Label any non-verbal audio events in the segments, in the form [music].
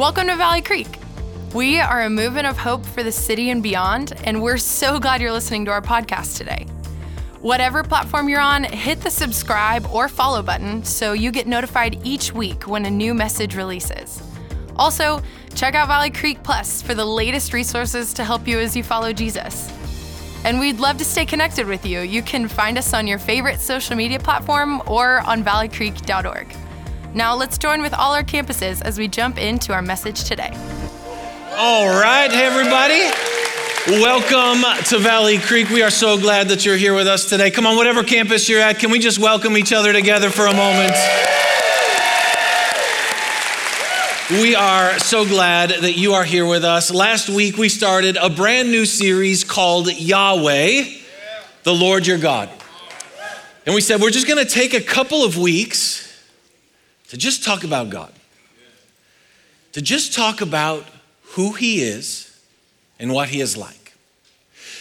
Welcome to Valley Creek. We are a movement of hope for the city and beyond, and we're so glad you're listening to our podcast today. Whatever platform you're on, hit the subscribe or follow button so you get notified each week when a new message releases. Also, check out Valley Creek Plus for the latest resources to help you as you follow Jesus. And we'd love to stay connected with you. You can find us on your favorite social media platform or on valleycreek.org. Now let's join with all our campuses as we jump into our message today. All right, everybody. Welcome to Valley Creek. We are so glad that you're here with us today. Come on, whatever campus you're at, can we just welcome each other together for a moment? We are so glad that you are here with us. Last week we started a brand new series called Yahweh, the Lord your God. And we said we're just going to take a couple of weeks to just talk about God, to just talk about who He is and what He is like.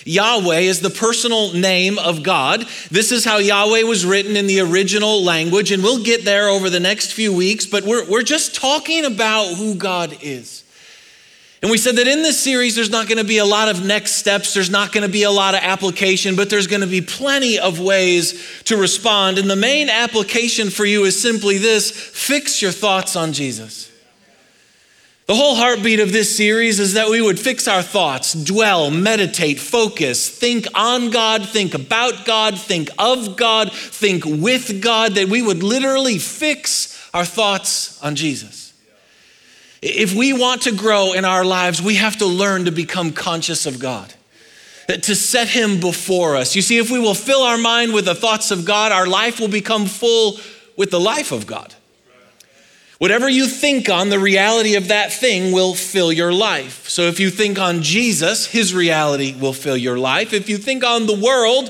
Yahweh is the personal name of God. This is how Yahweh was written in the original language, and we'll get there over the next few weeks, but we're, we're just talking about who God is. And we said that in this series, there's not going to be a lot of next steps, there's not going to be a lot of application, but there's going to be plenty of ways to respond. And the main application for you is simply this fix your thoughts on Jesus. The whole heartbeat of this series is that we would fix our thoughts, dwell, meditate, focus, think on God, think about God, think of God, think with God, that we would literally fix our thoughts on Jesus. If we want to grow in our lives, we have to learn to become conscious of God to set him before us. You see, if we will fill our mind with the thoughts of God, our life will become full with the life of God. Whatever you think on, the reality of that thing will fill your life. So if you think on Jesus, his reality will fill your life. If you think on the world,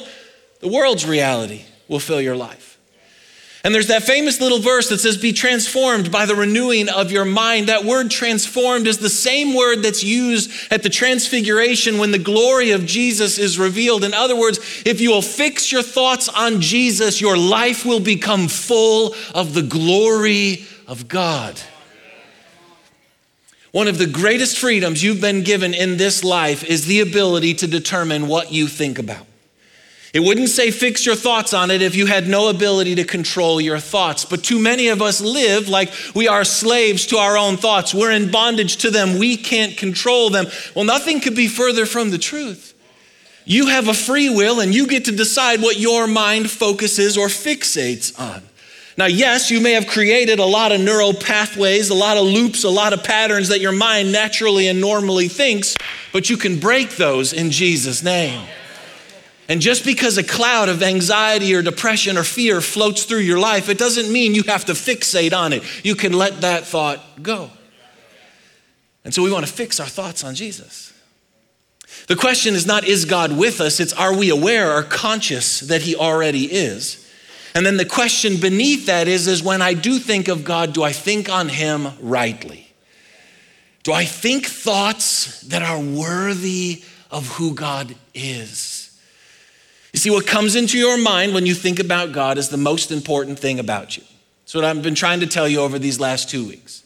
the world's reality will fill your life. And there's that famous little verse that says, Be transformed by the renewing of your mind. That word transformed is the same word that's used at the transfiguration when the glory of Jesus is revealed. In other words, if you will fix your thoughts on Jesus, your life will become full of the glory of God. One of the greatest freedoms you've been given in this life is the ability to determine what you think about. It wouldn't say fix your thoughts on it if you had no ability to control your thoughts. But too many of us live like we are slaves to our own thoughts. We're in bondage to them. We can't control them. Well, nothing could be further from the truth. You have a free will and you get to decide what your mind focuses or fixates on. Now, yes, you may have created a lot of neural pathways, a lot of loops, a lot of patterns that your mind naturally and normally thinks, but you can break those in Jesus' name. And just because a cloud of anxiety or depression or fear floats through your life, it doesn't mean you have to fixate on it. You can let that thought go. And so we want to fix our thoughts on Jesus. The question is not, is God with us? It's, are we aware or conscious that He already is? And then the question beneath that is, is when I do think of God, do I think on Him rightly? Do I think thoughts that are worthy of who God is? You see, what comes into your mind when you think about God is the most important thing about you. That's what I've been trying to tell you over these last two weeks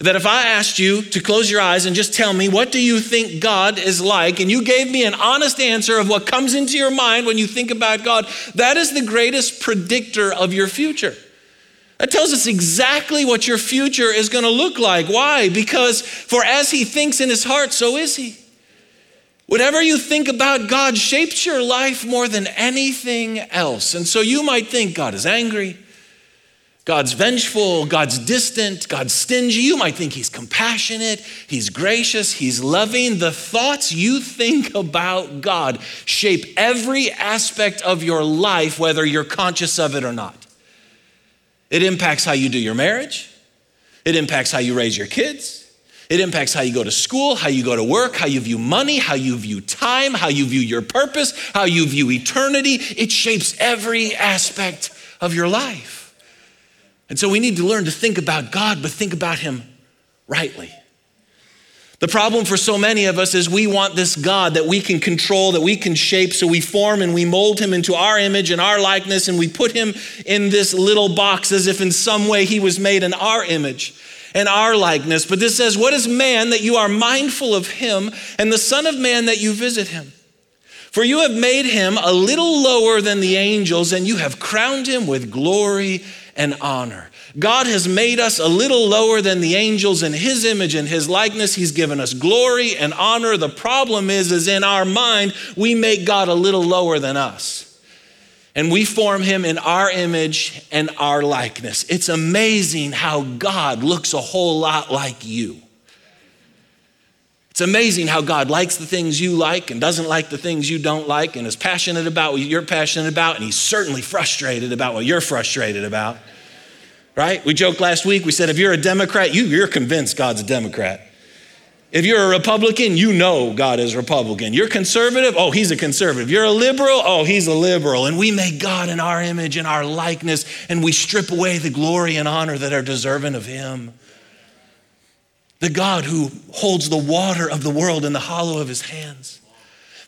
that if I asked you to close your eyes and just tell me, what do you think God is like? And you gave me an honest answer of what comes into your mind when you think about God, that is the greatest predictor of your future. That tells us exactly what your future is going to look like. Why? Because for as he thinks in his heart, so is he. Whatever you think about God shapes your life more than anything else. And so you might think God is angry. God's vengeful, God's distant, God's stingy. You might think he's compassionate, he's gracious, he's loving. The thoughts you think about God shape every aspect of your life, whether you're conscious of it or not. It impacts how you do your marriage, it impacts how you raise your kids. It impacts how you go to school, how you go to work, how you view money, how you view time, how you view your purpose, how you view eternity. It shapes every aspect of your life. And so we need to learn to think about God, but think about Him rightly. The problem for so many of us is we want this God that we can control, that we can shape, so we form and we mold him into our image and our likeness, and we put him in this little box as if in some way he was made in our image. And our likeness. But this says, What is man that you are mindful of him, and the Son of Man that you visit him? For you have made him a little lower than the angels, and you have crowned him with glory and honor. God has made us a little lower than the angels in his image and his likeness. He's given us glory and honor. The problem is is in our mind we make God a little lower than us. And we form him in our image and our likeness. It's amazing how God looks a whole lot like you. It's amazing how God likes the things you like and doesn't like the things you don't like and is passionate about what you're passionate about, and he's certainly frustrated about what you're frustrated about. Right? We joked last week, we said if you're a Democrat, you, you're convinced God's a Democrat. If you're a Republican, you know God is Republican. You're conservative, oh, he's a conservative. You're a liberal, oh, he's a liberal. And we make God in our image and our likeness, and we strip away the glory and honor that are deserving of him the God who holds the water of the world in the hollow of his hands,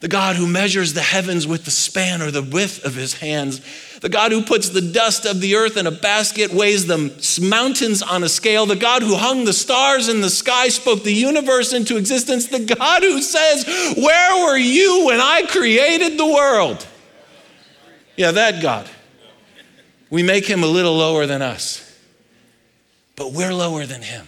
the God who measures the heavens with the span or the width of his hands, the God who puts the dust of the earth in a basket, weighs the mountains on a scale, the God who hung the stars in the sky, spoke the universe into existence, the God who says, Where were you when I created the world? Yeah, that God. We make him a little lower than us, but we're lower than him.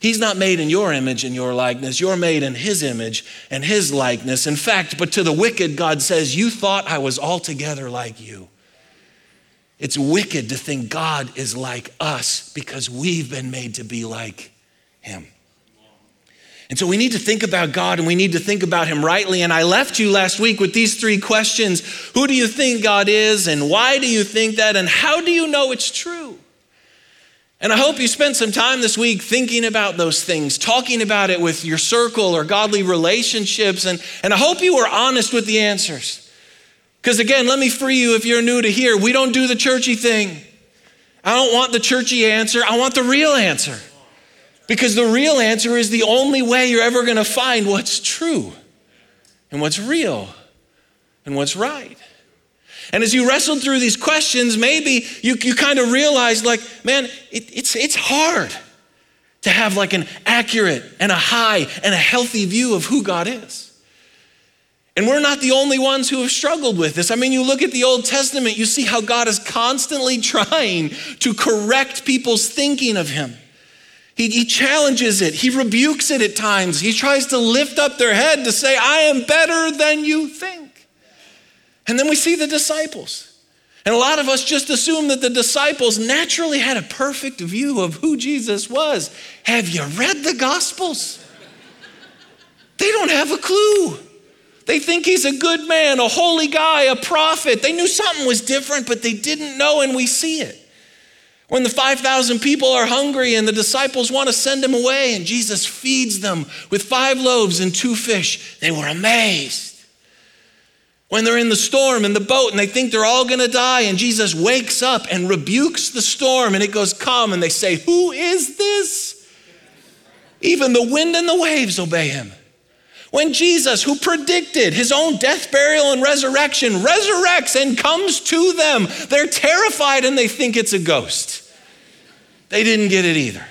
He's not made in your image and your likeness. You're made in his image and his likeness. In fact, but to the wicked, God says, You thought I was altogether like you. It's wicked to think God is like us because we've been made to be like him. And so we need to think about God and we need to think about Him rightly. And I left you last week with these three questions Who do you think God is? And why do you think that? And how do you know it's true? And I hope you spent some time this week thinking about those things, talking about it with your circle or godly relationships. And, and I hope you were honest with the answers. Because again, let me free you if you're new to here. We don't do the churchy thing. I don't want the churchy answer, I want the real answer. Because the real answer is the only way you're ever going to find what's true and what's real and what's right. And as you wrestled through these questions, maybe you, you kind of realized, like, man, it, it's, it's hard to have like an accurate and a high and a healthy view of who God is. And we're not the only ones who have struggled with this. I mean, you look at the Old Testament, you see how God is constantly [laughs] trying to correct people's thinking of Him. He, he, challenges it, He rebukes it at times. He tries to lift up their head to say, I am better than you think. And then we see the disciples. And a lot of us just assume that the disciples naturally had a perfect view of who Jesus was. Have you read the Gospels? They don't have a clue. They think he's a good man, a holy guy, a prophet. They knew something was different, but they didn't know, and we see it. When the 5,000 people are hungry and the disciples want to send him away, and Jesus feeds them with five loaves and two fish, they were amazed. When they're in the storm in the boat and they think they're all gonna die, and Jesus wakes up and rebukes the storm and it goes calm, and they say, Who is this? Even the wind and the waves obey him. When Jesus, who predicted his own death, burial, and resurrection, resurrects and comes to them, they're terrified and they think it's a ghost. They didn't get it either.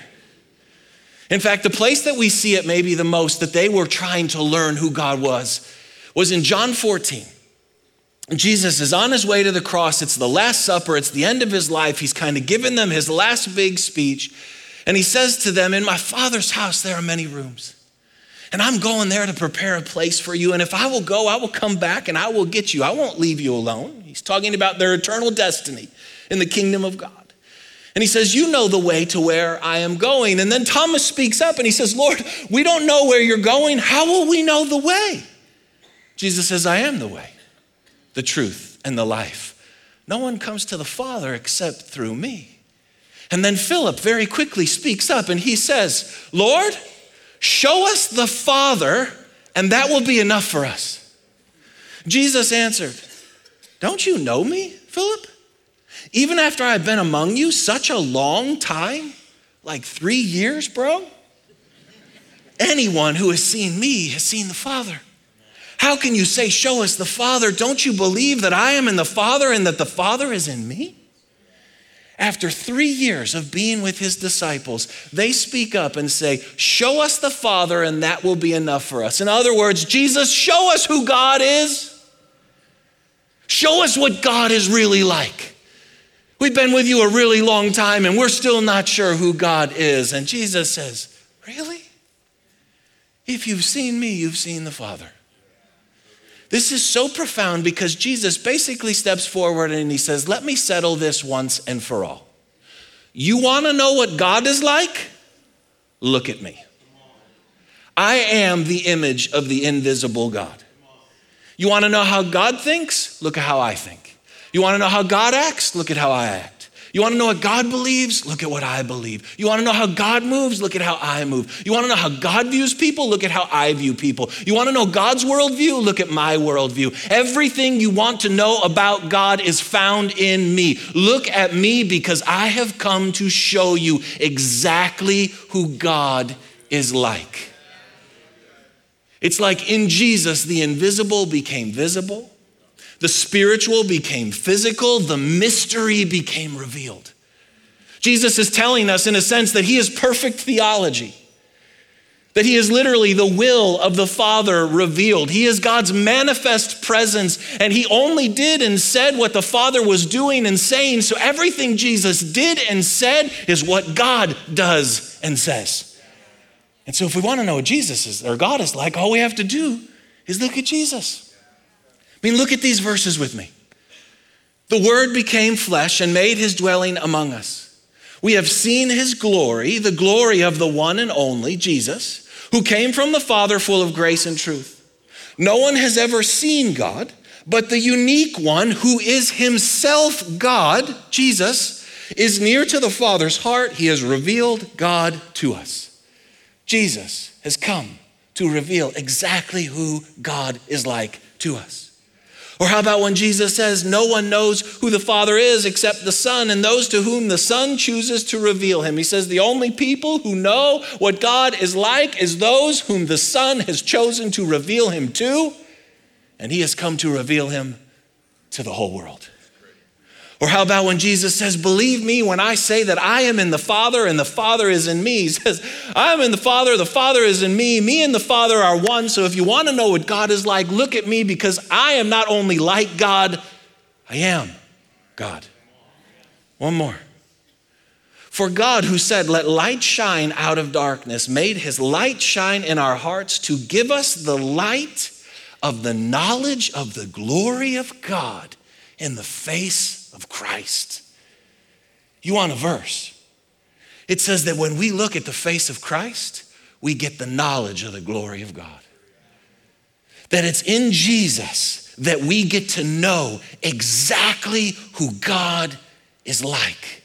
In fact, the place that we see it maybe the most that they were trying to learn who God was was in John 14. Jesus is on his way to the cross. It's the Last Supper, it's the end of his life. He's kind of given them his last big speech. And he says to them, In my Father's house, there are many rooms. And I'm going there to prepare a place for you. And if I will go, I will come back and I will get you. I won't leave you alone. He's talking about their eternal destiny in the kingdom of God. And he says, You know the way to where I am going. And then Thomas speaks up and he says, Lord, we don't know where you're going. How will we know the way? Jesus says, I am the way the truth, and the life. No one comes to the Father except through me. And then Philip very quickly speaks up and he says, Lord, show us the Father, and that will be enough for us. Jesus answered, Don't you know me, Philip? Even after I've been among you such a long time, like three years, bro? Anyone who has seen me has seen the Father. How can you say, Show us the Father? Don't you believe that I am in the Father and that the Father is in me? after three years of being with his disciples, they speak up and say, Show us the Father, and that will be enough for us. In other words, Jesus, show us who God is. Show us what God is really like. We've been with you a really long time and we're still not sure who God is. And Jesus says, Really? If you've seen me, you've seen the Father. This is so profound because Jesus basically steps forward and he says, Let me settle this once and for all. You want to know what God is like? Look at me. I am the image of the invisible God. You want to know how God thinks? Look at how I think. You want to know how God acts? Look at how I act. You want to know what God believes? Look at what I believe. You want to know how God moves? Look at how I move. You want to know how God views people? Look at how I view people. You want to know God's worldview? Look at my worldview. Everything you want to know about God is found in me. Look at me because I have come to show you exactly who God is like. It's like in Jesus, the invisible became visible the spiritual became physical, the mystery became revealed. Jesus is telling us, in a sense, that he is perfect theology, that he is literally the will of the Father revealed. He is God's manifest presence, and he only did and said what the Father was doing and saying. So everything Jesus did and said is what God does and says. And so, if we want to know what Jesus is or God is like, all we have to do is look at Jesus. Mean, look at these verses with me. The Word became flesh and made his dwelling among us. We have seen his glory, the glory of the one and only, Jesus, who came from the Father full of grace and truth. No one has ever seen God, but the unique one who is himself God, Jesus, is near to the Father's heart. He has revealed God to us. Jesus has come to reveal exactly who God is like to us. Or how about when Jesus says, No one knows who the Father is except the Son and those to whom the Son chooses to reveal him? He says, The only people who know what God is like is those whom the Son has chosen to reveal him to, and he has come to reveal him to the whole world. Or how about when Jesus says, Believe me when I say that I am in the Father and the Father is in me? He says, I am in the Father, the Father is in me, me and the Father are one. So if you want to know what God is like, look at me because I am not only like God, I am God. One more. For God, who said, Let light shine out of darkness, made his light shine in our hearts to give us the light of the knowledge of the glory of God in the face of Christ. You want a verse? It says that when we look at the face of Christ, we get the knowledge of the glory of God. That it's in Jesus that we get to know exactly who God is like.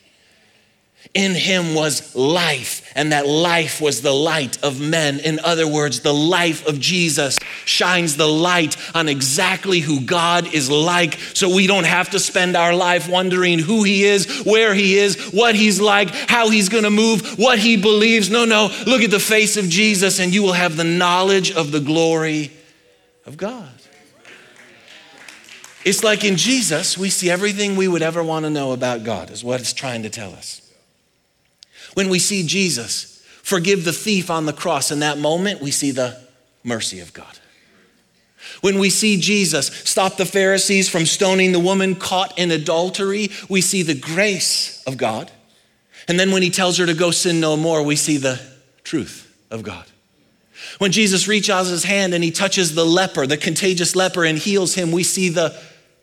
In him was life, and that life was the light of men. In other words, the life of Jesus shines the light on exactly who God is like, so we don't have to spend our life wondering who he is, where he is, what he's like, how he's gonna move, what he believes. No, no, look at the face of Jesus, and you will have the knowledge of the glory of God. It's like in Jesus, we see everything we would ever wanna know about God, is what it's trying to tell us. When we see Jesus forgive the thief on the cross, in that moment, we see the mercy of God. When we see Jesus stop the Pharisees from stoning the woman caught in adultery, we see the grace of God. And then when he tells her to go sin no more, we see the truth of God. When Jesus reaches out his hand and he touches the leper, the contagious leper, and heals him, we see the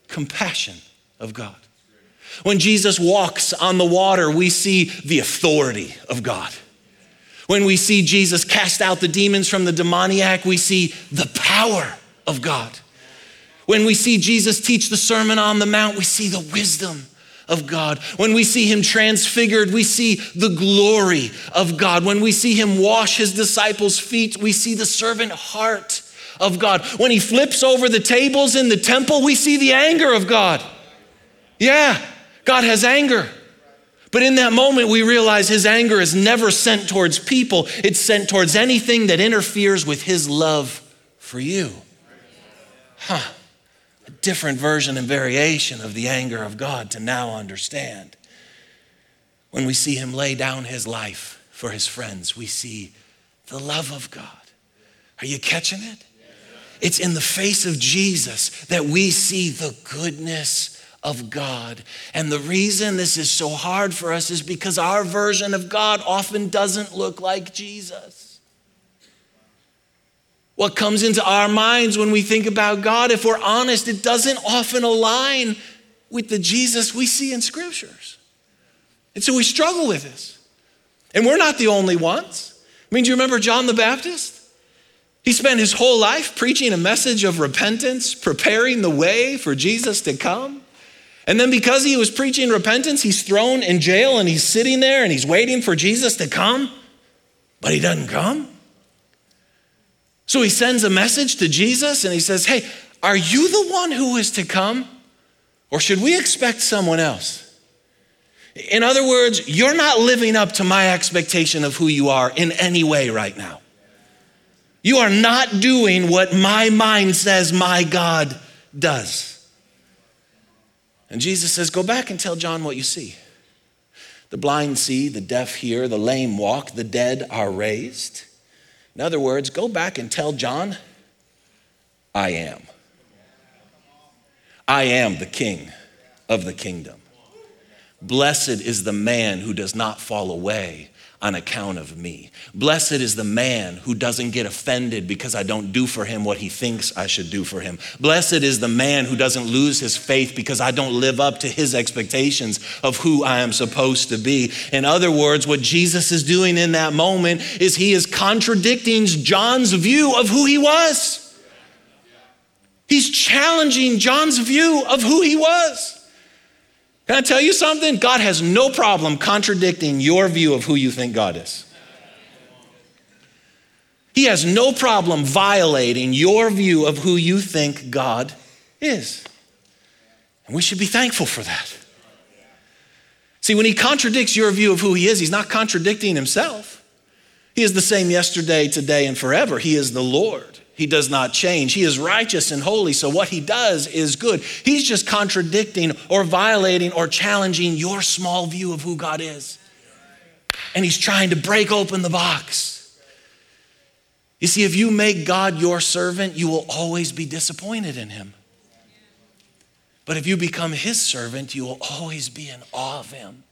compassion of God. When Jesus walks on the water, we see the authority of God. When we see Jesus cast out the demons from the demoniac, we see the power of God. When we see Jesus teach the Sermon on the Mount, we see the wisdom of God. When we see him transfigured, we see the glory of God. When we see him wash his disciples' feet, we see the servant heart of God. When he flips over the tables in the temple, we see the anger of God. Yeah, God has anger. But in that moment, we realize his anger is never sent towards people, it's sent towards anything that interferes with his love for you. Huh. A different version and variation of the anger of God to now understand. When we see him lay down his life for his friends, we see the love of God. Are you catching it? It's in the face of Jesus that we see the goodness of God. And the reason this is so hard for us is because our version of God often doesn't look like Jesus. What comes into our minds when we think about God, if we're honest, it doesn't often align with the Jesus we see in scriptures. And so we struggle with this. And we're not the only ones. I mean, do you remember John the Baptist? He spent his whole life preaching a message of repentance, preparing the way for Jesus to come. And then because he was preaching repentance, he's thrown in jail and he's sitting there and he's waiting for Jesus to come, but he doesn't come. So he sends a message to Jesus and he says, Hey, are you the one who is to come? Or should we expect someone else? In other words, you're not living up to my expectation of who you are in any way right now. You are not doing what my mind says my God does. And Jesus says, Go back and tell John what you see. The blind see, the deaf hear, the lame walk, the dead are raised. In other words, go back and tell John, I am. I am the king of the kingdom. Blessed is the man who does not fall away on account of me. Blessed is the man who doesn't get offended because I don't do for him what he thinks I should do for him. Blessed is the man who doesn't lose his faith because I don't live up to his expectations of who I am supposed to be. In other words, what Jesus is doing in that moment is he is contradicting John's view of who he was. He's challenging John's view of who he was. Can I tell you something? God has no problem contradicting your view of who you think God is. He has no problem violating your view of who you think God is. And we should be thankful for that. See, when he contradicts your view of who he is, he's not contradicting himself. He is the same yesterday, today, and forever. He is the Lord. He does not change. He is righteous and holy, so what he does is good. He's just contradicting or violating or challenging your small view of who God is. And he's trying to break open the box. You see, if you make God your servant, you will always be disappointed in him. But if you become his servant, you will always be in awe of him.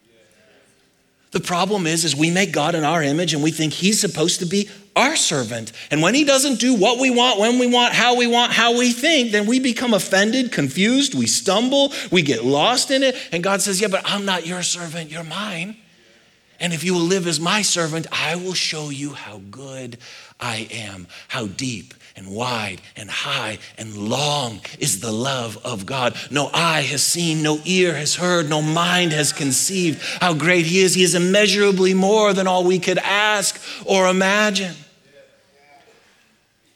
The problem is, is we make God in our image and we think he's supposed to be our servant. And when he doesn't do what we want, when we want, how we want, how we think, then we become offended, confused, we stumble, we get lost in it. And God says, Yeah, but I'm not your servant, you're mine. And if you will live as my servant, I will show you how good I am, how deep and wide and high and long is the love of God. No eye has seen, no ear has heard, no mind has conceived how great He is. He is immeasurably more than all we could ask or imagine.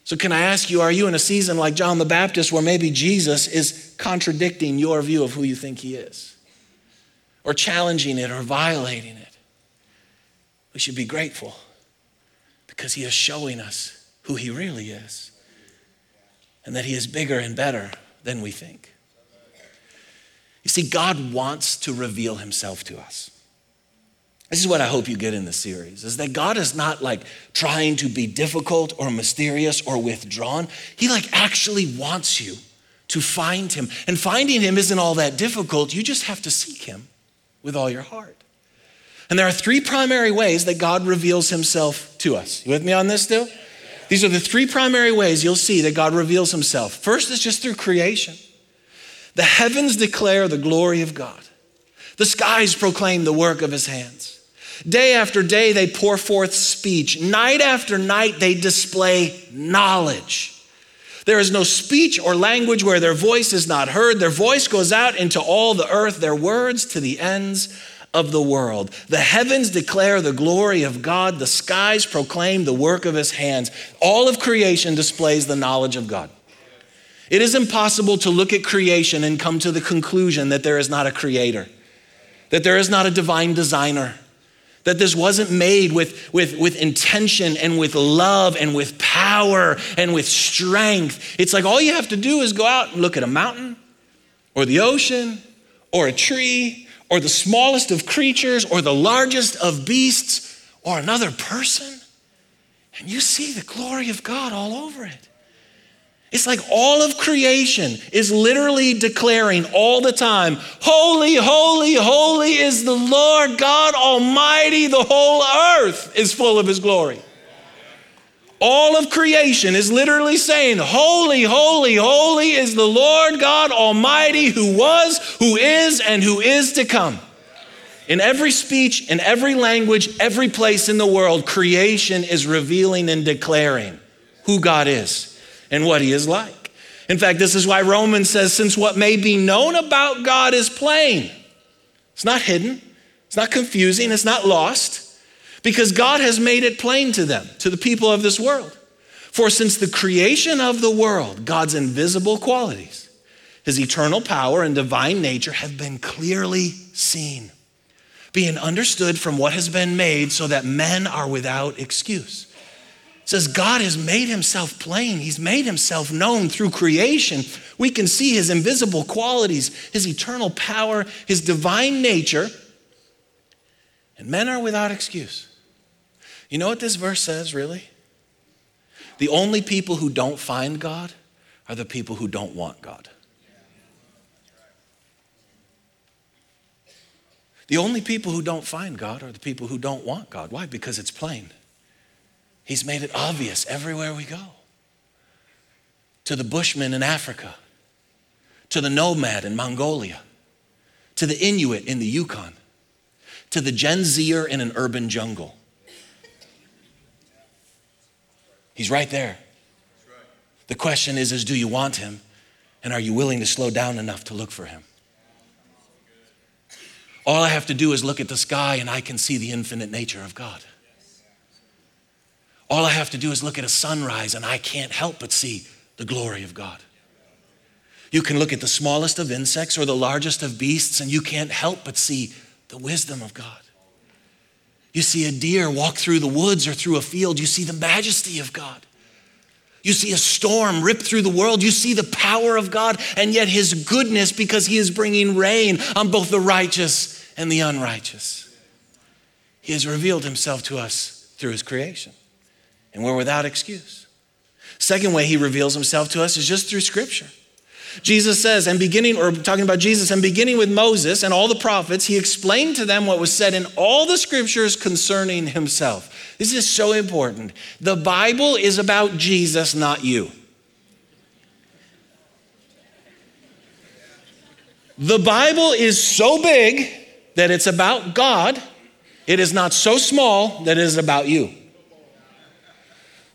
So, can I ask you, are you in a season like John the Baptist where maybe Jesus is contradicting your view of who you think He is? Or challenging it or violating it? We should be grateful because He is showing us who He really is and that He is bigger and better than we think. You see, God wants to reveal Himself to us. This is what I hope you get in the series is that God is not like trying to be difficult or mysterious or withdrawn. He like actually wants you to find him. And finding him isn't all that difficult. You just have to seek him with all your heart. And there are three primary ways that God reveals himself to us. You with me on this still? These are the three primary ways you'll see that God reveals himself. First is just through creation. The heavens declare the glory of God, the skies proclaim the work of his hands. Day after day, they pour forth speech. Night after night, they display knowledge. There is no speech or language where their voice is not heard. Their voice goes out into all the earth, their words to the ends of the world. The heavens declare the glory of God, the skies proclaim the work of his hands. All of creation displays the knowledge of God. It is impossible to look at creation and come to the conclusion that there is not a creator, that there is not a divine designer, that this wasn't made with, with, with intention and with love and with power and with strength. It's like all you have to do is go out and look at a mountain or the ocean or a tree or the smallest of creatures or the largest of beasts or another person. And you see the glory of God all over it. It's like all of creation is literally declaring all the time Holy, holy, holy is the Lord God Almighty. The whole earth is full of His glory. All of creation is literally saying, Holy, holy, holy is the Lord God Almighty who was, who is, and who is to come. In every speech, in every language, every place in the world, creation is revealing and declaring who God is and what he is like. In fact, this is why Romans says, since what may be known about God is plain, it's not hidden, it's not confusing, it's not lost, because God has made it plain to them, to the people of this world. For since the creation of the world, God's invisible qualities, his eternal power and divine nature have been clearly seen, being understood from what has been made, so that men are without excuse says God has made himself plain. He's made himself known through creation. We can see his invisible qualities, his eternal power, his divine nature. And men are without excuse. You know what this verse says, really? The only people who don't find God are the people who don't want God. The only people who don't find God are the people who don't want God. Why? Because it's plain. He's made it obvious everywhere we go. To the bushman in Africa, to the nomad in Mongolia, to the Inuit in the Yukon, to the Gen Zer in an urban jungle. He's right there. The question is, is do you want him? And are you willing to slow down enough to look for him? All I have to do is look at the sky and I can see the infinite nature of God. All I have to do is look at a sunrise and I can't help but see the glory of God. You can look at the smallest of insects or the largest of beasts and you can't help but see the wisdom of God. You see a deer walk through the woods or through a field, you see the majesty of God. You see a storm rip through the world. You see the power of God and yet His goodness because He is bringing rain on both the righteous and the unrighteous. He has revealed Himself to us through His creation and we're without excuse. Second way he reveals himself to us is just through scripture. Jesus says, and beginning, or talking about Jesus, and beginning with Moses and all the prophets, he explained to them what was said in all the scriptures concerning himself. This is so important. The Bible is about Jesus, not you. The Bible is so big that it's about God, it is not so small that it is about you.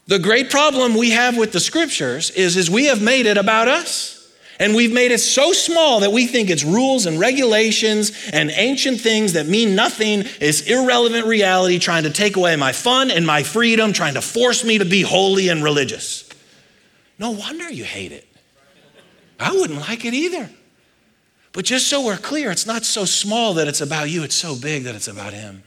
The great problem we have with the scriptures is, is we have made it about us. And we've made it so small that we think it's rules and regulations and ancient things that mean nothing is irrelevant reality trying to take away my fun and my freedom, trying to force me to be holy and religious. No wonder you hate it. I wouldn't like it either. But just so we're clear, it's not so small that it's about you, it's so big that it's about Him.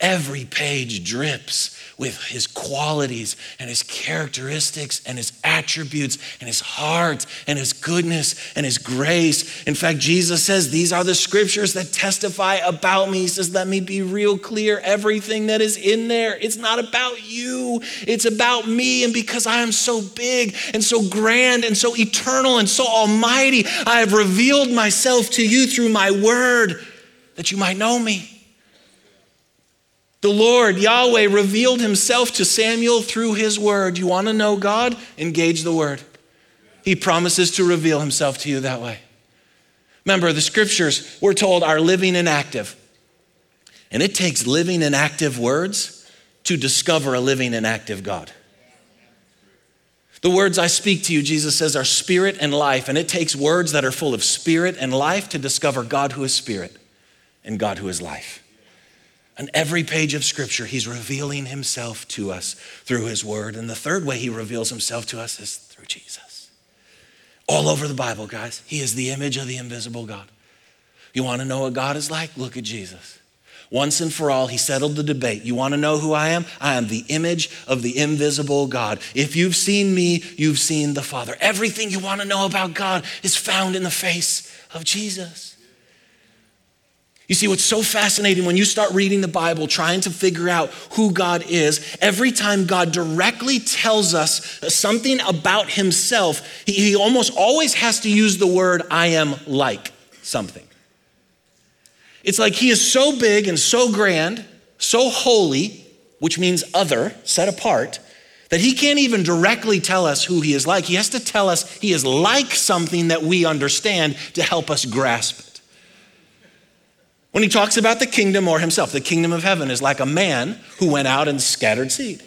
Every page drips with his qualities and his characteristics and his attributes and his heart and his goodness and his grace. In fact, Jesus says, These are the scriptures that testify about me. He says, Let me be real clear. Everything that is in there, it's not about you, it's about me. And because I am so big and so grand and so eternal and so almighty, I have revealed myself to you through my word that you might know me. The Lord, Yahweh, revealed himself to Samuel through his word. You want to know God? Engage the word. He promises to reveal himself to you that way. Remember, the scriptures, we're told, are living and active. And it takes living and active words to discover a living and active God. The words I speak to you, Jesus says, are spirit and life. And it takes words that are full of spirit and life to discover God who is spirit and God who is life. On every page of Scripture, He's revealing Himself to us through His Word. And the third way He reveals Himself to us is through Jesus. All over the Bible, guys, He is the image of the invisible God. You want to know what God is like? Look at Jesus. Once and for all, he settled the debate. You want to know who I am? I am the image of the invisible God. If you've seen me, you've seen the Father. Everything you want to know about God is found in the face of Jesus. You see, what's so fascinating when you start reading the Bible, trying to figure out who God is, every time God directly tells us something about himself, he, he almost always has to use the word, I am like something. It's like he is so big and so grand, so holy, which means other, set apart, that he can't even directly tell us who he is like. He has to tell us he is like something that we understand to help us grasp. When he talks about the kingdom or himself, the kingdom of heaven is like a man who went out and scattered seed.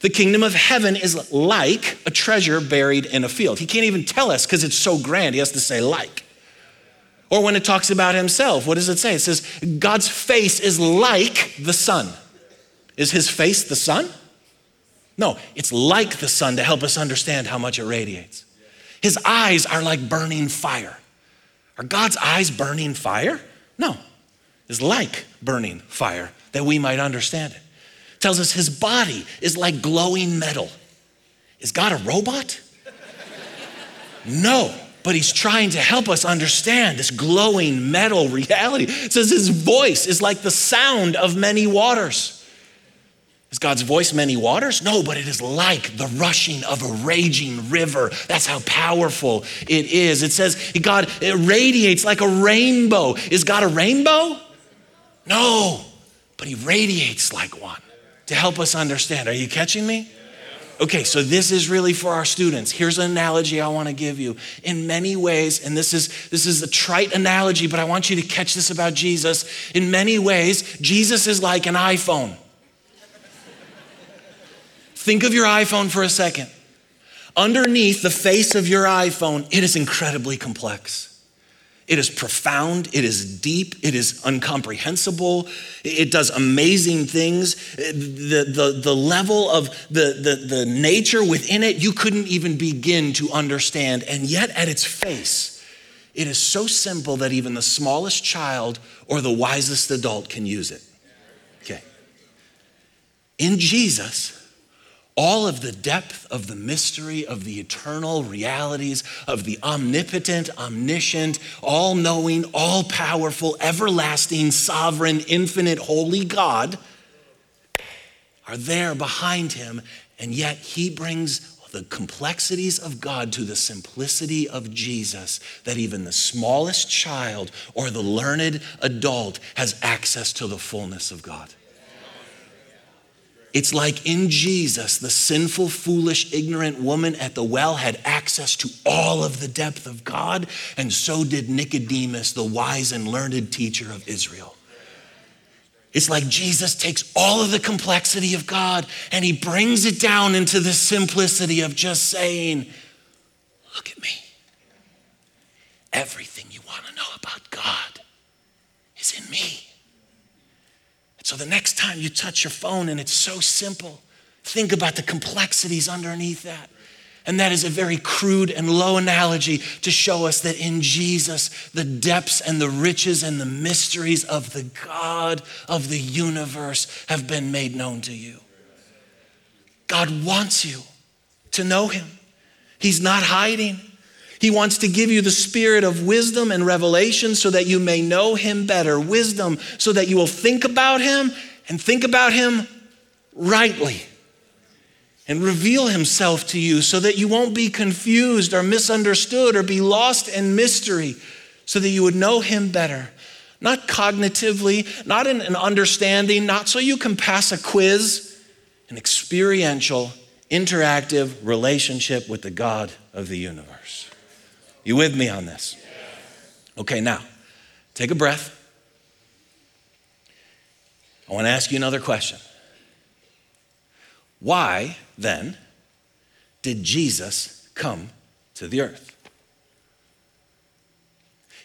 The kingdom of heaven is like a treasure buried in a field. He can't even tell us because it's so grand. He has to say, like. Or when it talks about himself, what does it say? It says, God's face is like the sun. Is his face the sun? No, it's like the sun to help us understand how much it radiates. His eyes are like burning fire. Are God's eyes burning fire? No is like burning fire, that we might understand it. Tells us his body is like glowing metal. Is God a robot? No, but he's trying to help us understand this glowing metal reality. It says his voice is like the sound of many waters. Is God's voice many waters? No, but it is like the rushing of a raging river. That's how powerful it is. It says God it radiates like a rainbow. Is God a rainbow? No, but he radiates like one to help us understand. Are you catching me? Okay, so this is really for our students. Here's an analogy I want to give you. In many ways, and this is this is a trite analogy, but I want you to catch this about Jesus. In many ways, Jesus is like an iPhone. Think of your iPhone for a second. Underneath the face of your iPhone, it is incredibly complex. It is profound, it is deep, it is incomprehensible, it does amazing things. The, the, the level of the, the, the nature within it, you couldn't even begin to understand. And yet, at its face, it is so simple that even the smallest child or the wisest adult can use it. Okay. In Jesus, all of the depth of the mystery of the eternal realities of the omnipotent, omniscient, all knowing, all powerful, everlasting, sovereign, infinite, holy God are there behind him, and yet he brings the complexities of God to the simplicity of Jesus, that even the smallest child or the learned adult has access to the fullness of God. It's like in Jesus, the sinful, foolish, ignorant woman at the well had access to all of the depth of God, and so did Nicodemus, the wise and learned teacher of Israel. It's like Jesus takes all of the complexity of God and he brings it down into the simplicity of just saying, Look at me. Everything you want to know about God is in me. So the next time you touch your phone and it's so simple, think about the complexities underneath that. And that is a very crude and low analogy to show us that in Jesus, the depths and the riches and the mysteries of the God of the universe have been made known to you. God wants you to know Him, He's not hiding. He wants to give you the spirit of wisdom and revelation so that you may know him better. Wisdom so that you will think about him and think about him rightly and reveal himself to you so that you won't be confused or misunderstood or be lost in mystery so that you would know him better. Not cognitively, not in an understanding, not so you can pass a quiz, an experiential, interactive relationship with the God of the universe. You with me on this? Okay, now, take a breath. I want to ask you another question. Why, then, did Jesus come to the earth?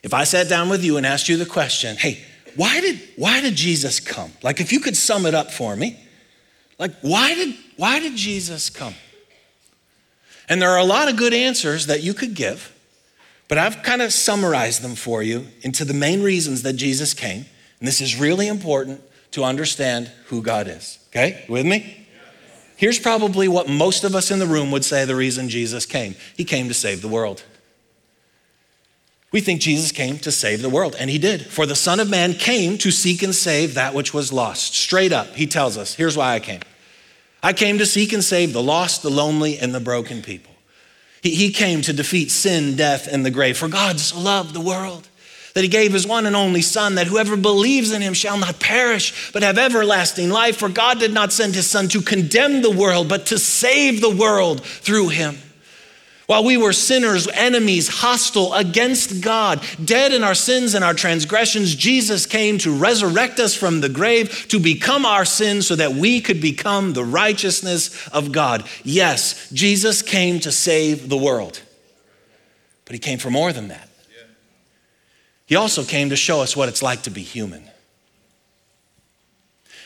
If I sat down with you and asked you the question, hey, why did, why did Jesus come? Like, if you could sum it up for me, like, why did, why did Jesus come? And there are a lot of good answers that you could give. But I've kind of summarized them for you into the main reasons that Jesus came. And this is really important to understand who God is. Okay? With me? Here's probably what most of us in the room would say the reason Jesus came He came to save the world. We think Jesus came to save the world, and he did. For the Son of Man came to seek and save that which was lost. Straight up, he tells us here's why I came. I came to seek and save the lost, the lonely, and the broken people. He, he came to defeat sin, death, and the grave. For God so loved the world that he gave his one and only Son, that whoever believes in him shall not perish, but have everlasting life. For God did not send his Son to condemn the world, but to save the world through him. While we were sinners, enemies, hostile against God, dead in our sins and our transgressions, Jesus came to resurrect us from the grave, to become our sin so that we could become the righteousness of God. Yes, Jesus came to save the world, but he came for more than that. He also came to show us what it's like to be human.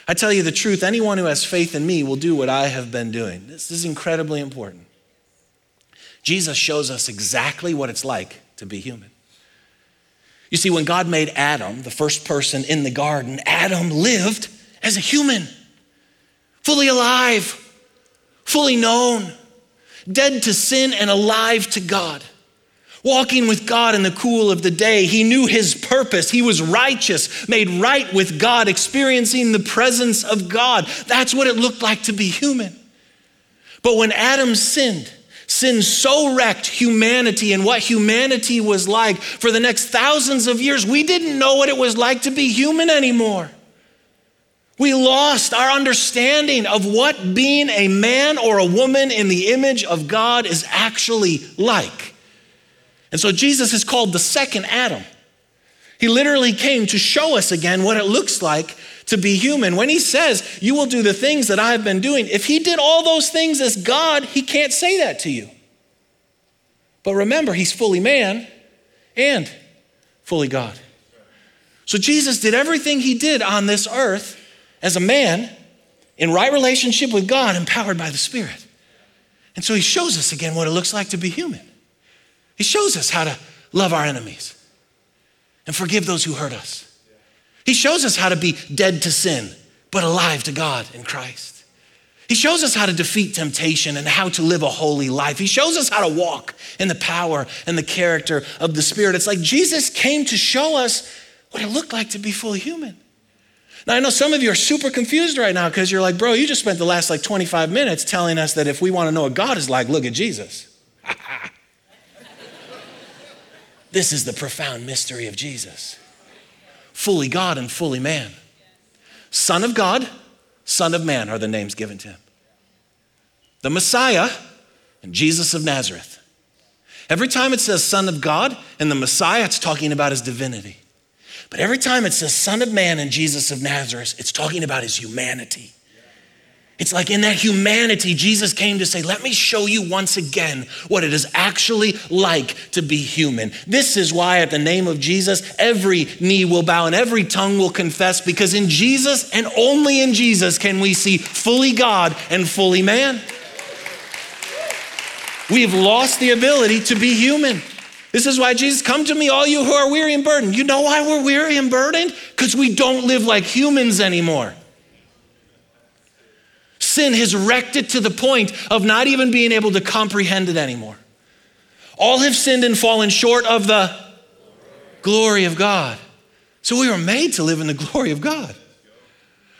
I tell you the truth, anyone who has faith in me will do what I have been doing. This is incredibly important. Jesus shows us exactly what it's like to be human. You see, when God made Adam, the first person in the garden, Adam lived as a human, fully alive, fully known, dead to sin and alive to God. Walking with God in the cool of the day, he knew his purpose. He was righteous, made right with God, experiencing the presence of God. That's what it looked like to be human. But when Adam sinned, sin so wrecked humanity and what humanity was like for the next thousands of years, we didn't know what it was like to be human anymore. We lost our understanding of what being a man or a woman in the image of God is actually like. And so Jesus is called the second Adam. He literally came to show us again what it looks like to be human. When he says, You will do the things that I have been doing, if he did all those things as God, he can't say that to you. But remember, he's fully man and fully God. So Jesus did everything he did on this earth as a man in right relationship with God, empowered by the Spirit. And so he shows us again what it looks like to be human. He shows us how to love our enemies and forgive those who hurt us. He shows us how to be dead to sin, but alive to God in Christ. He shows us how to defeat temptation and how to live a holy life. He shows us how to walk in the power and the character of the Spirit. It's like Jesus came to show us what it looked like to be fully human. Now, I know some of you are super confused right now because you're like, bro, you just spent the last like 25 minutes telling us that if we want to know what God is like, look at Jesus. [laughs] This is the profound mystery of Jesus fully God and fully man. Son of God, Son of Man are the names given to him. The Messiah and Jesus of Nazareth. Every time it says Son of God and the Messiah, it's talking about his divinity. But every time it says Son of Man and Jesus of Nazareth, it's talking about his humanity. It's like in that humanity, Jesus came to say, Let me show you once again what it is actually like to be human. This is why, at the name of Jesus, every knee will bow and every tongue will confess, because in Jesus and only in Jesus can we see fully God and fully man. We have lost the ability to be human. This is why Jesus, come to me, all you who are weary and burdened. You know why we're weary and burdened? Because we don't live like humans anymore. Sin has wrecked it to the point of not even being able to comprehend it anymore. All have sinned and fallen short of the glory of God. So we were made to live in the glory of God.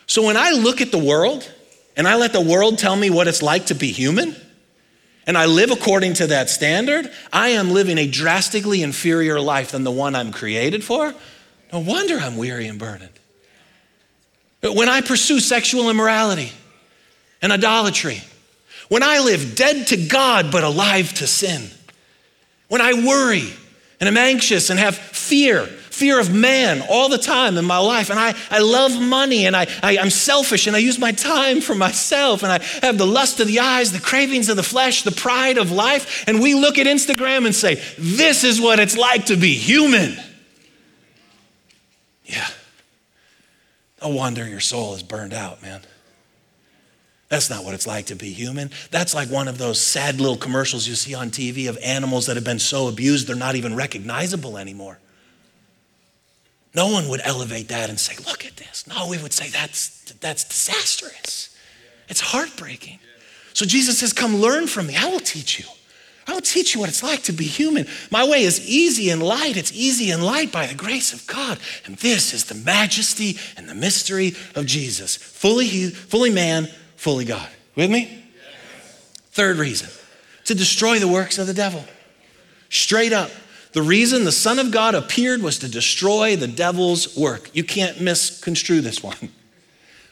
So when I look at the world and I let the world tell me what it's like to be human, and I live according to that standard, I am living a drastically inferior life than the one I'm created for. No wonder I'm weary and burdened. But when I pursue sexual immorality, and idolatry. When I live dead to God but alive to sin. When I worry and am anxious and have fear, fear of man all the time in my life. And I, I love money and I, I, I'm selfish and I use my time for myself and I have the lust of the eyes, the cravings of the flesh, the pride of life. And we look at Instagram and say, This is what it's like to be human. Yeah. No wonder your soul is burned out, man. That's not what it's like to be human. That's like one of those sad little commercials you see on TV of animals that have been so abused they're not even recognizable anymore. No one would elevate that and say, look at this. No, we would say that's, that's disastrous. It's heartbreaking. So Jesus says, come learn from me. I will teach you. I will teach you what it's like to be human. My way is easy and light. It's easy and light by the grace of God. And this is the majesty and the mystery of Jesus. Fully, fully man, fully God. With me? Yes. Third reason to destroy the works of the devil. Straight up. The reason the Son of God appeared was to destroy the devil's work. You can't misconstrue this one.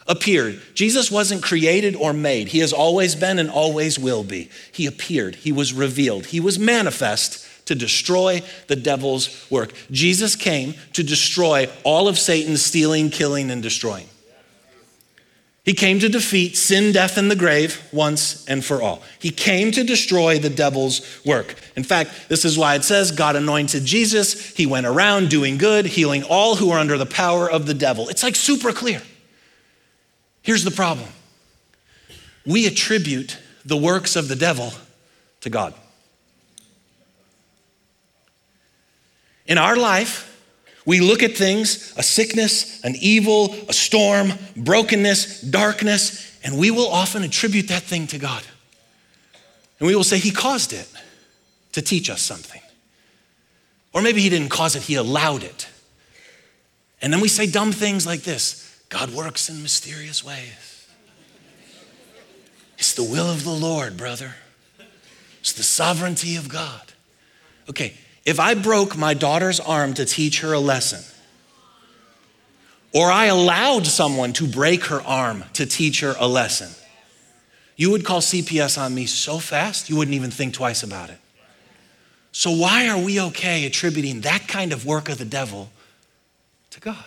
appeared. Jesus wasn't created or made. He has always been and always will be. He appeared. He was revealed. He was manifest to destroy the devil's work. Jesus came to destroy all of Satan's stealing, killing, and destroying. He came to defeat sin, death, and the grave once and for all. He came to destroy the devil's work. In fact, this is why it says God anointed Jesus. He went around doing good, healing all who are under the power of the devil. It's like super clear. Here's the problem we attribute the works of the devil to God. In our life, we look at things, a sickness, an evil, a storm, brokenness, darkness, and we will often attribute that thing to God. And we will say, He caused it to teach us something. Or maybe He didn't cause it, He allowed it. And then we say dumb things like this God works in mysterious ways. It's the will of the Lord, brother. It's the sovereignty of God. Okay, if I broke my daughter's arm to teach her a lesson, or I allowed someone to break her arm to teach her a lesson, you would call CPS on me so fast you wouldn't even think twice about it. So, why are we okay attributing that kind of work of the devil to God?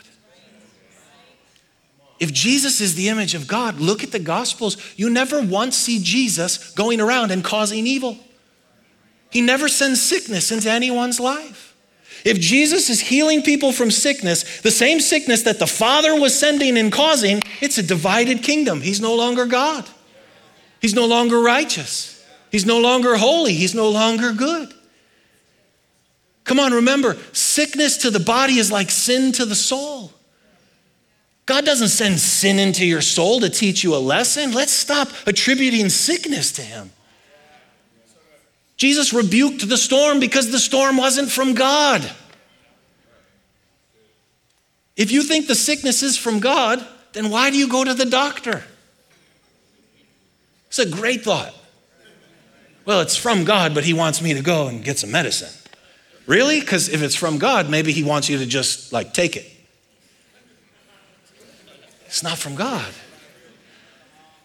If Jesus is the image of God, look at the Gospels. You never once see Jesus going around and causing evil. He never sends sickness into anyone's life. If Jesus is healing people from sickness, the same sickness that the Father was sending and causing, it's a divided kingdom. He's no longer God. He's no longer righteous. He's no longer holy. He's no longer good. Come on, remember, sickness to the body is like sin to the soul. God doesn't send sin into your soul to teach you a lesson. Let's stop attributing sickness to Him. Jesus rebuked the storm because the storm wasn't from God. If you think the sickness is from God, then why do you go to the doctor? It's a great thought. Well, it's from God, but He wants me to go and get some medicine. Really? Because if it's from God, maybe He wants you to just like take it. It's not from God.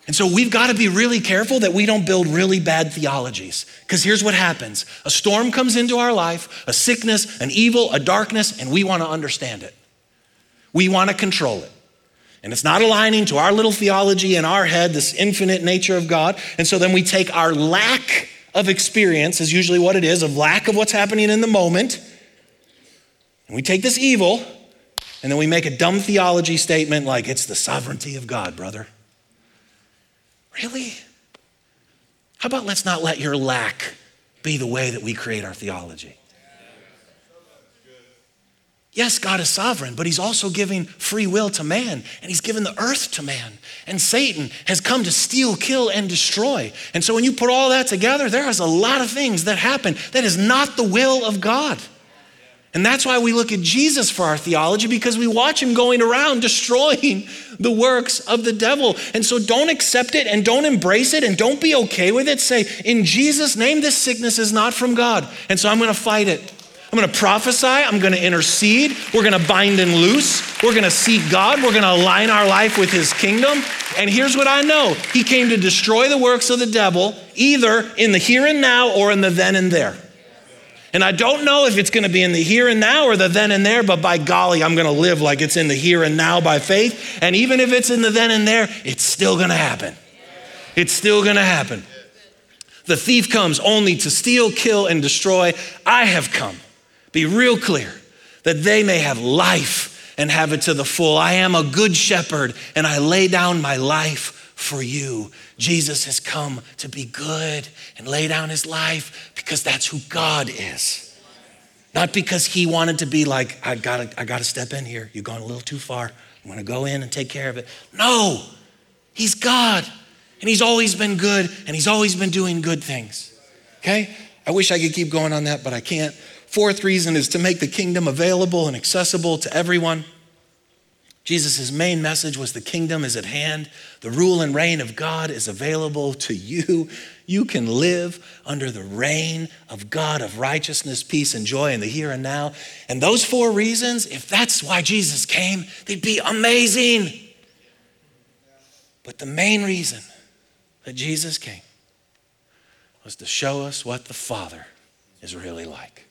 And so we've got to be really careful that we don't build really bad theologies. Because here's what happens a storm comes into our life, a sickness, an evil, a darkness, and we want to understand it. We want to control it. And it's not aligning to our little theology in our head, this infinite nature of God. And so then we take our lack of experience, is usually what it is, of lack of what's happening in the moment. And we take this evil, and then we make a dumb theology statement like, it's the sovereignty of God, brother. Really? How about let's not let your lack be the way that we create our theology? Yes, God is sovereign, but He's also giving free will to man, and He's given the earth to man. And Satan has come to steal, kill, and destroy. And so when you put all that together, there is a lot of things that happen that is not the will of God. And that's why we look at Jesus for our theology because we watch him going around [laughs] destroying the works of the devil. And so don't accept it and don't embrace it and don't be okay with it. Say, in Jesus' name, this sickness is not from God. And so I'm going to fight it. I'm going to prophesy. I'm going to intercede. We're going to bind and loose. We're going to seek God. We're going to align our life with his kingdom. And here's what I know He came to destroy the works of the devil, either in the here and now or in the then and there. And I don't know if it's going to be in the here and now or the then and there, but by golly, I'm going to live like it's in the here and now by faith. And even if it's in the then and there, it's still going to happen. It's still going to happen. The thief comes only to steal, kill, and destroy. I have come. Be real clear that they may have life and have it to the full. I am a good shepherd and I lay down my life for you. Jesus has come to be good and lay down his life because that's who God is. Not because he wanted to be like, I gotta, I gotta step in here. You've gone a little too far. I'm gonna go in and take care of it. No, he's God. And he's always been good and he's always been doing good things. Okay? I wish I could keep going on that, but I can't. Fourth reason is to make the kingdom available and accessible to everyone. Jesus' main message was the kingdom is at hand. The rule and reign of God is available to you. You can live under the reign of God of righteousness, peace, and joy in the here and now. And those four reasons, if that's why Jesus came, they'd be amazing. But the main reason that Jesus came was to show us what the Father is really like.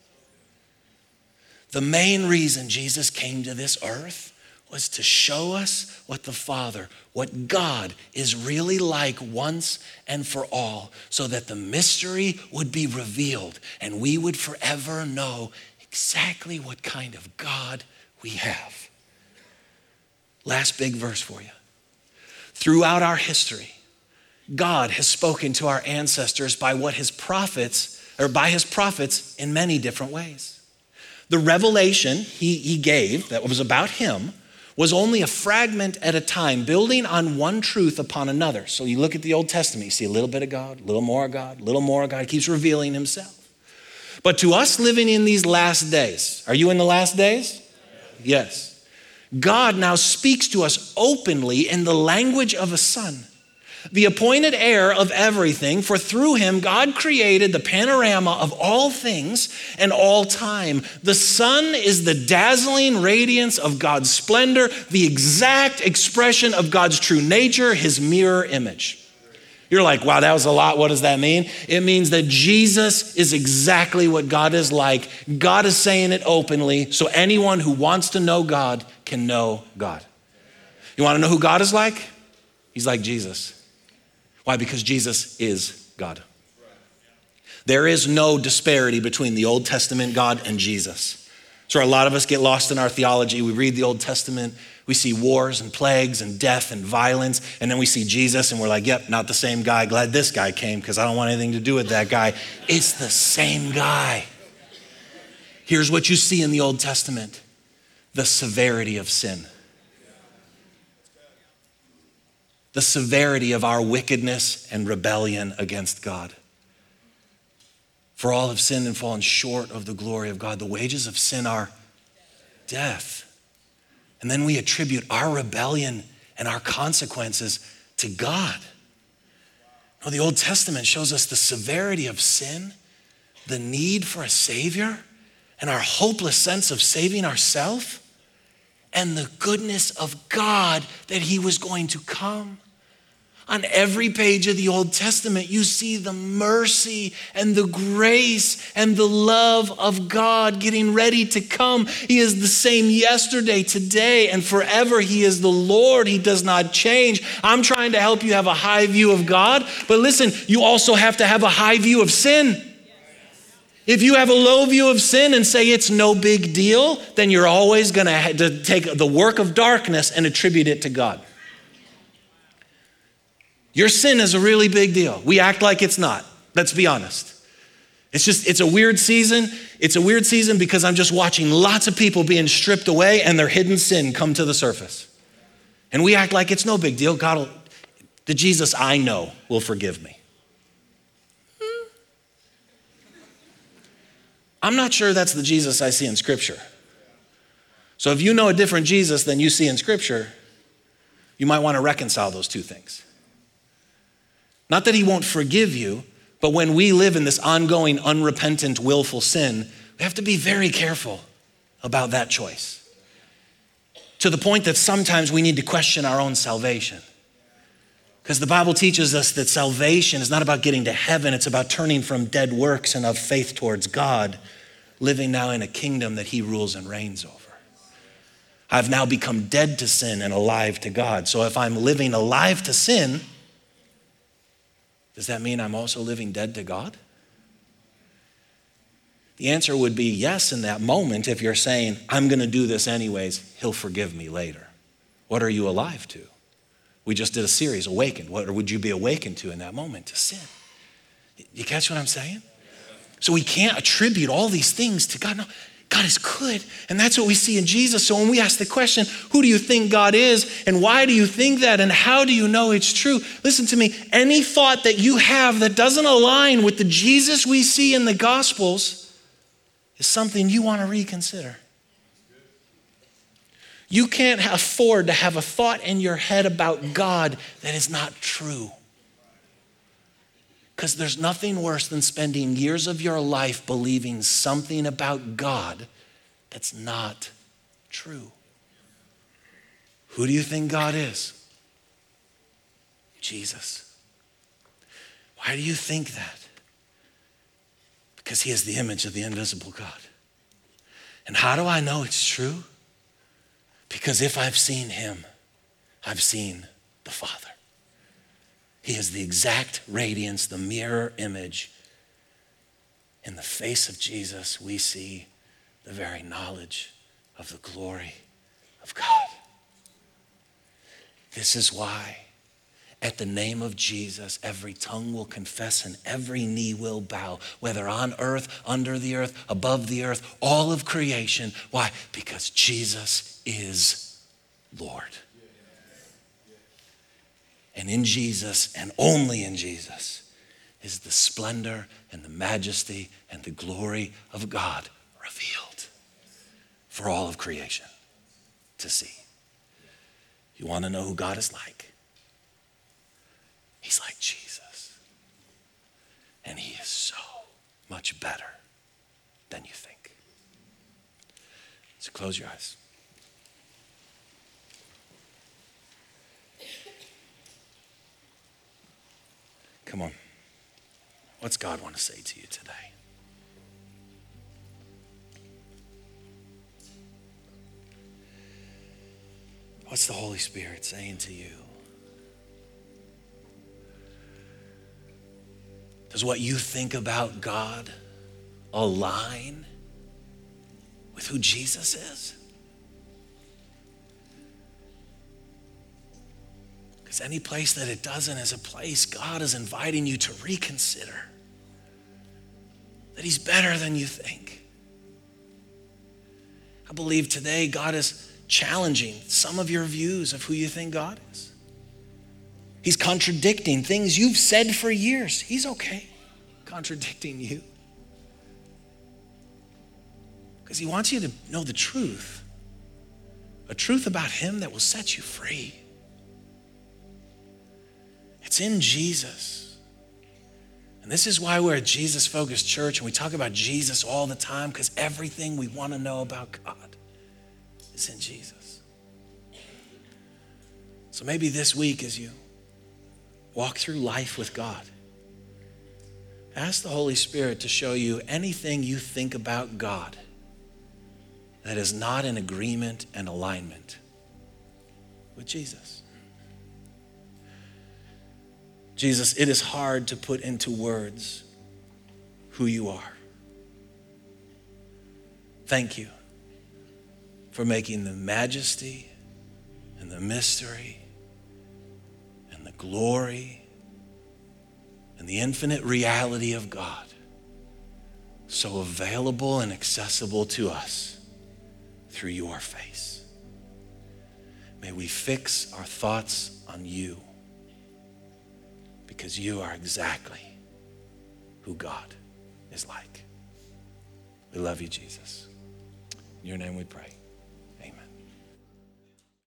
The main reason Jesus came to this earth was to show us what the Father, what God is really like once and for all, so that the mystery would be revealed and we would forever know exactly what kind of God we have. Last big verse for you. Throughout our history, God has spoken to our ancestors by what his prophets, or by his prophets in many different ways. The revelation he, he gave that was about him was only a fragment at a time, building on one truth upon another. So you look at the Old Testament, you see a little bit of God, a little more of God, a little more of God. He keeps revealing himself. But to us living in these last days, are you in the last days? Yes. God now speaks to us openly in the language of a son the appointed heir of everything, for through him God created the panorama of all things and all time. The Son is the dazzling radiance of God's splendor, the exact expression of God's true nature, his mirror image. You're like, wow, that was a lot. What does that mean? It means that Jesus is exactly what God is like. God is saying it openly, so anyone who wants to know God can know God. You want to know who God is like? He's like Jesus. Why? Because Jesus is God. There is no disparity between the Old Testament God and Jesus. So a lot of us get lost in our theology. We read the Old Testament, we see wars and plagues and death and violence, and then we see Jesus and we're like, yep, not the same guy. Glad this guy came because I don't want anything to do with that guy. It's the same guy. Here's what you see in the Old Testament the severity of sin. The severity of our wickedness and rebellion against God. For all have sinned and fallen short of the glory of God. The wages of sin are death. And then we attribute our rebellion and our consequences to God. Now, the Old Testament shows us the severity of sin, the need for a Savior, and our hopeless sense of saving ourselves, and the goodness of God that He was going to come. On every page of the Old Testament, you see the mercy and the grace and the love of God getting ready to come. He is the same yesterday, today, and forever. He is the Lord. He does not change. I'm trying to help you have a high view of God, but listen, you also have to have a high view of sin. If you have a low view of sin and say it's no big deal, then you're always going to take the work of darkness and attribute it to God. Your sin is a really big deal. We act like it's not. Let's be honest. It's just, it's a weird season. It's a weird season because I'm just watching lots of people being stripped away and their hidden sin come to the surface. And we act like it's no big deal. God will, the Jesus I know will forgive me. Hmm? I'm not sure that's the Jesus I see in Scripture. So if you know a different Jesus than you see in Scripture, you might want to reconcile those two things. Not that he won't forgive you, but when we live in this ongoing, unrepentant, willful sin, we have to be very careful about that choice. To the point that sometimes we need to question our own salvation. Because the Bible teaches us that salvation is not about getting to heaven, it's about turning from dead works and of faith towards God, living now in a kingdom that He rules and reigns over. I've now become dead to sin and alive to God. So if I'm living alive to sin, does that mean I'm also living dead to God? The answer would be yes in that moment if you're saying, I'm going to do this anyways, He'll forgive me later. What are you alive to? We just did a series, Awakened. What would you be awakened to in that moment? To sin. You catch what I'm saying? So we can't attribute all these things to God. No, God is good. And that's what we see in Jesus. So when we ask the question, who do you think God is? And why do you think that? And how do you know it's true? Listen to me. Any thought that you have that doesn't align with the Jesus we see in the Gospels is something you want to reconsider. You can't afford to have a thought in your head about God that is not true. Because there's nothing worse than spending years of your life believing something about God that's not true. Who do you think God is? Jesus. Why do you think that? Because he is the image of the invisible God. And how do I know it's true? Because if I've seen him, I've seen the Father. He is the exact radiance, the mirror image. In the face of Jesus, we see the very knowledge of the glory of God. This is why, at the name of Jesus, every tongue will confess and every knee will bow, whether on earth, under the earth, above the earth, all of creation. Why? Because Jesus is Lord. And in Jesus, and only in Jesus, is the splendor and the majesty and the glory of God revealed for all of creation to see. You want to know who God is like? He's like Jesus. And he is so much better than you think. So close your eyes. Come on. What's God want to say to you today? What's the Holy Spirit saying to you? Does what you think about God align with who Jesus is? Any place that it doesn't is a place God is inviting you to reconsider that He's better than you think. I believe today God is challenging some of your views of who you think God is. He's contradicting things you've said for years. He's okay contradicting you. Because He wants you to know the truth a truth about Him that will set you free. It's in Jesus. And this is why we're a Jesus focused church and we talk about Jesus all the time because everything we want to know about God is in Jesus. So maybe this week, as you walk through life with God, ask the Holy Spirit to show you anything you think about God that is not in agreement and alignment with Jesus. Jesus, it is hard to put into words who you are. Thank you for making the majesty and the mystery and the glory and the infinite reality of God so available and accessible to us through your face. May we fix our thoughts on you because you are exactly who God is like. We love you, Jesus. In your name we pray.